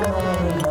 Bye.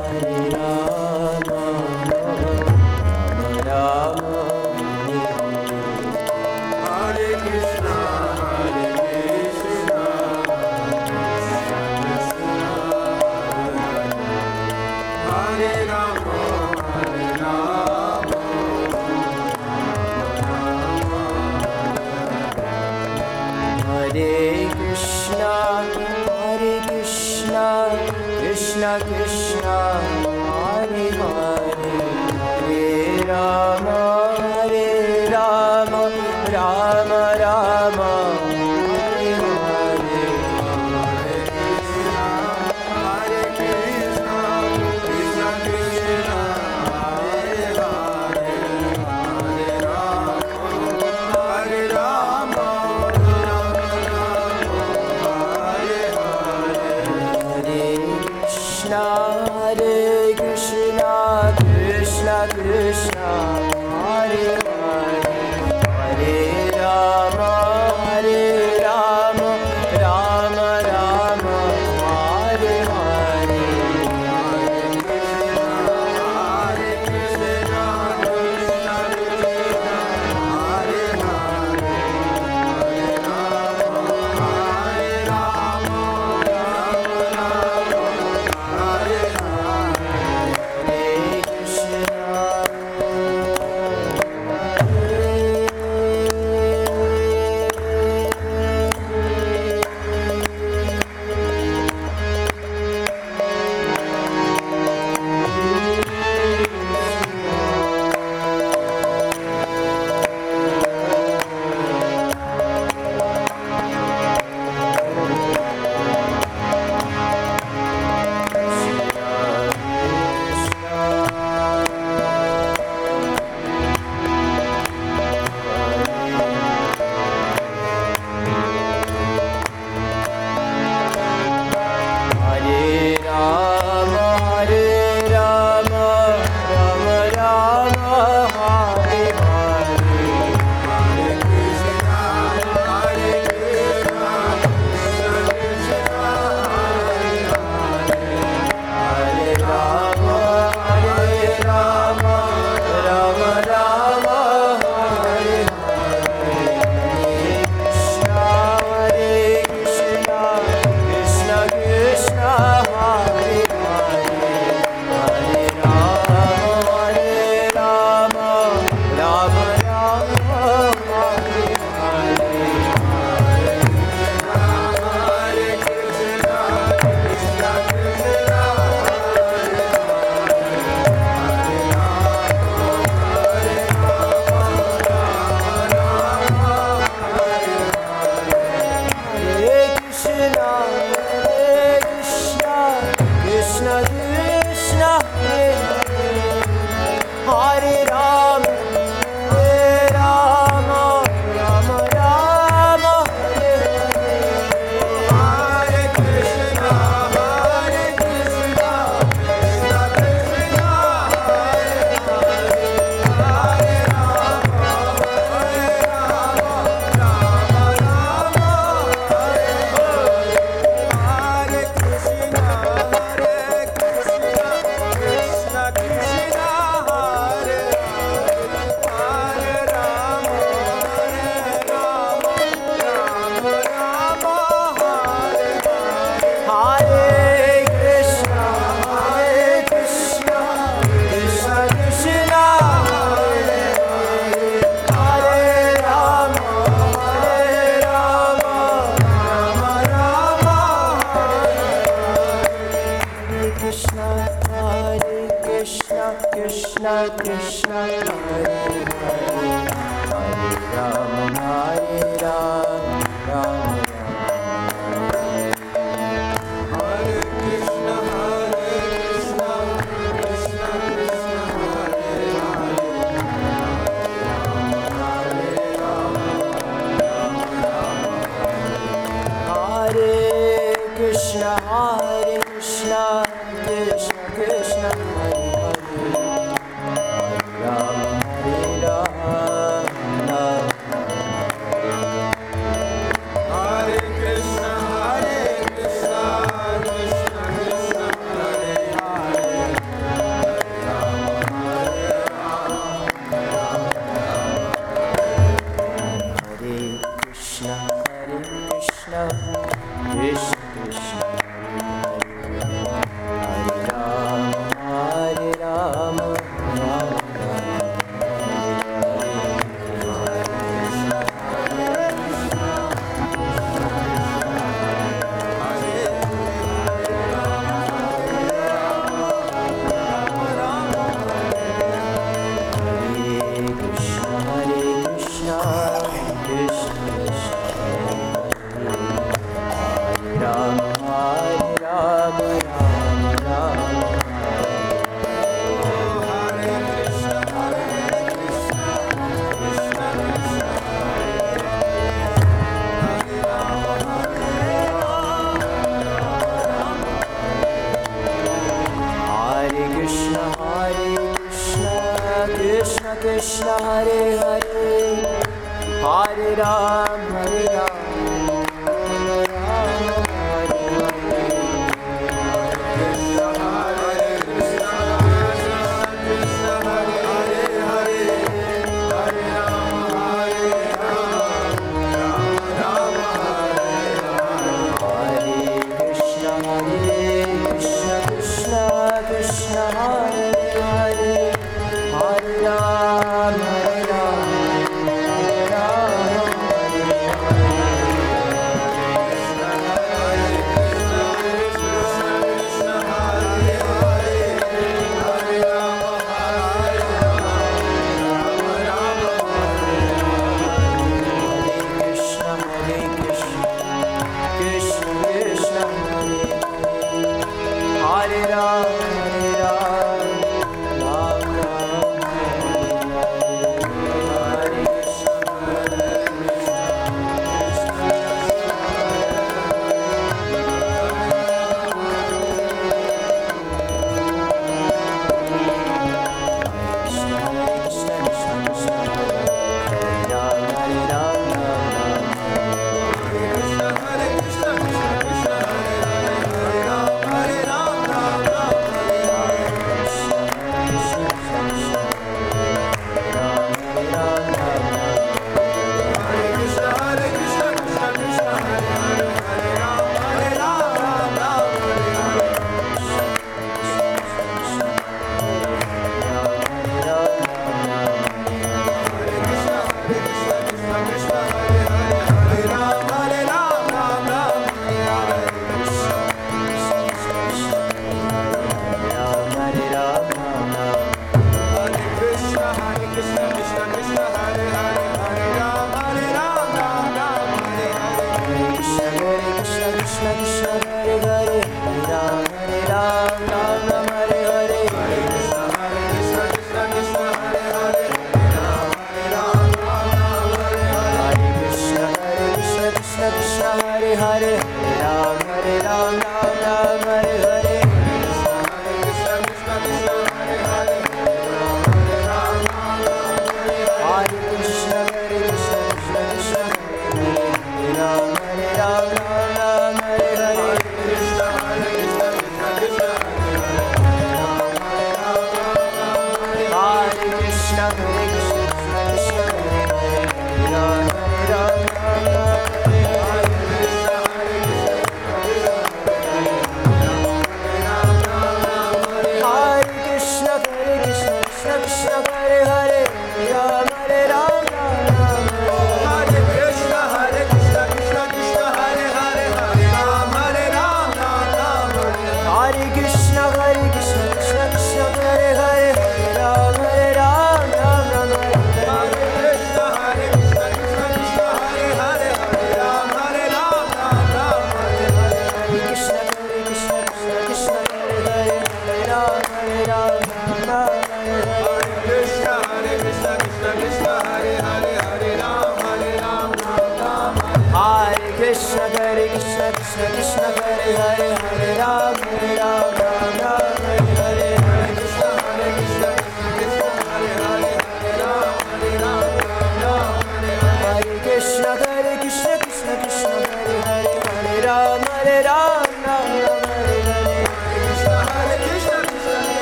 Wow.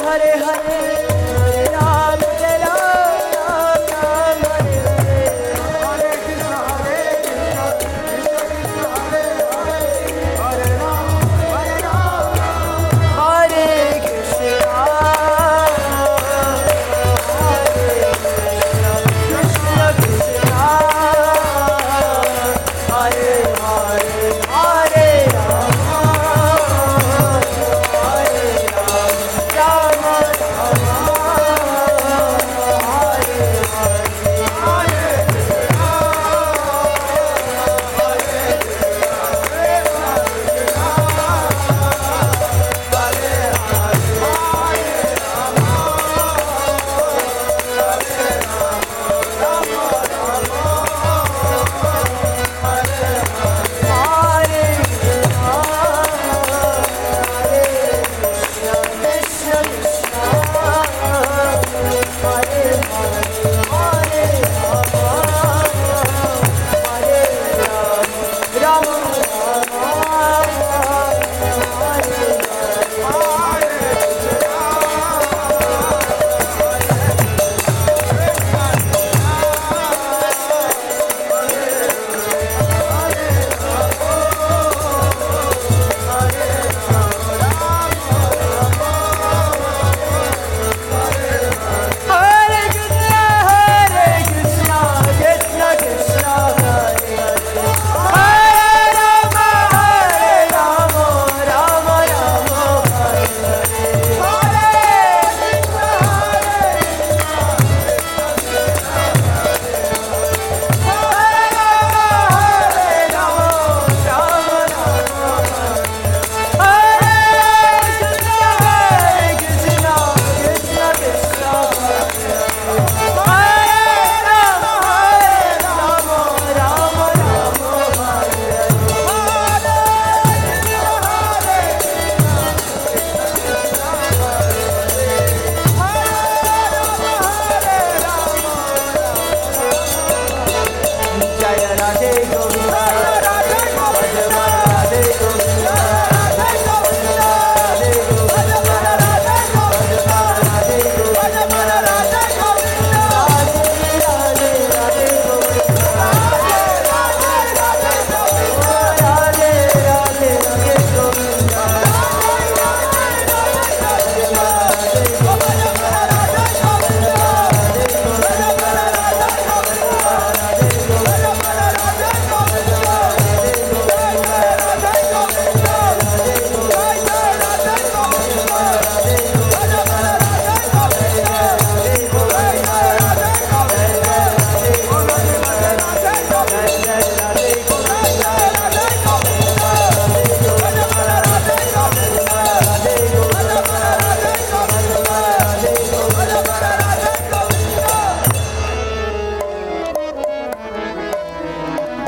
Krishna Hare Hare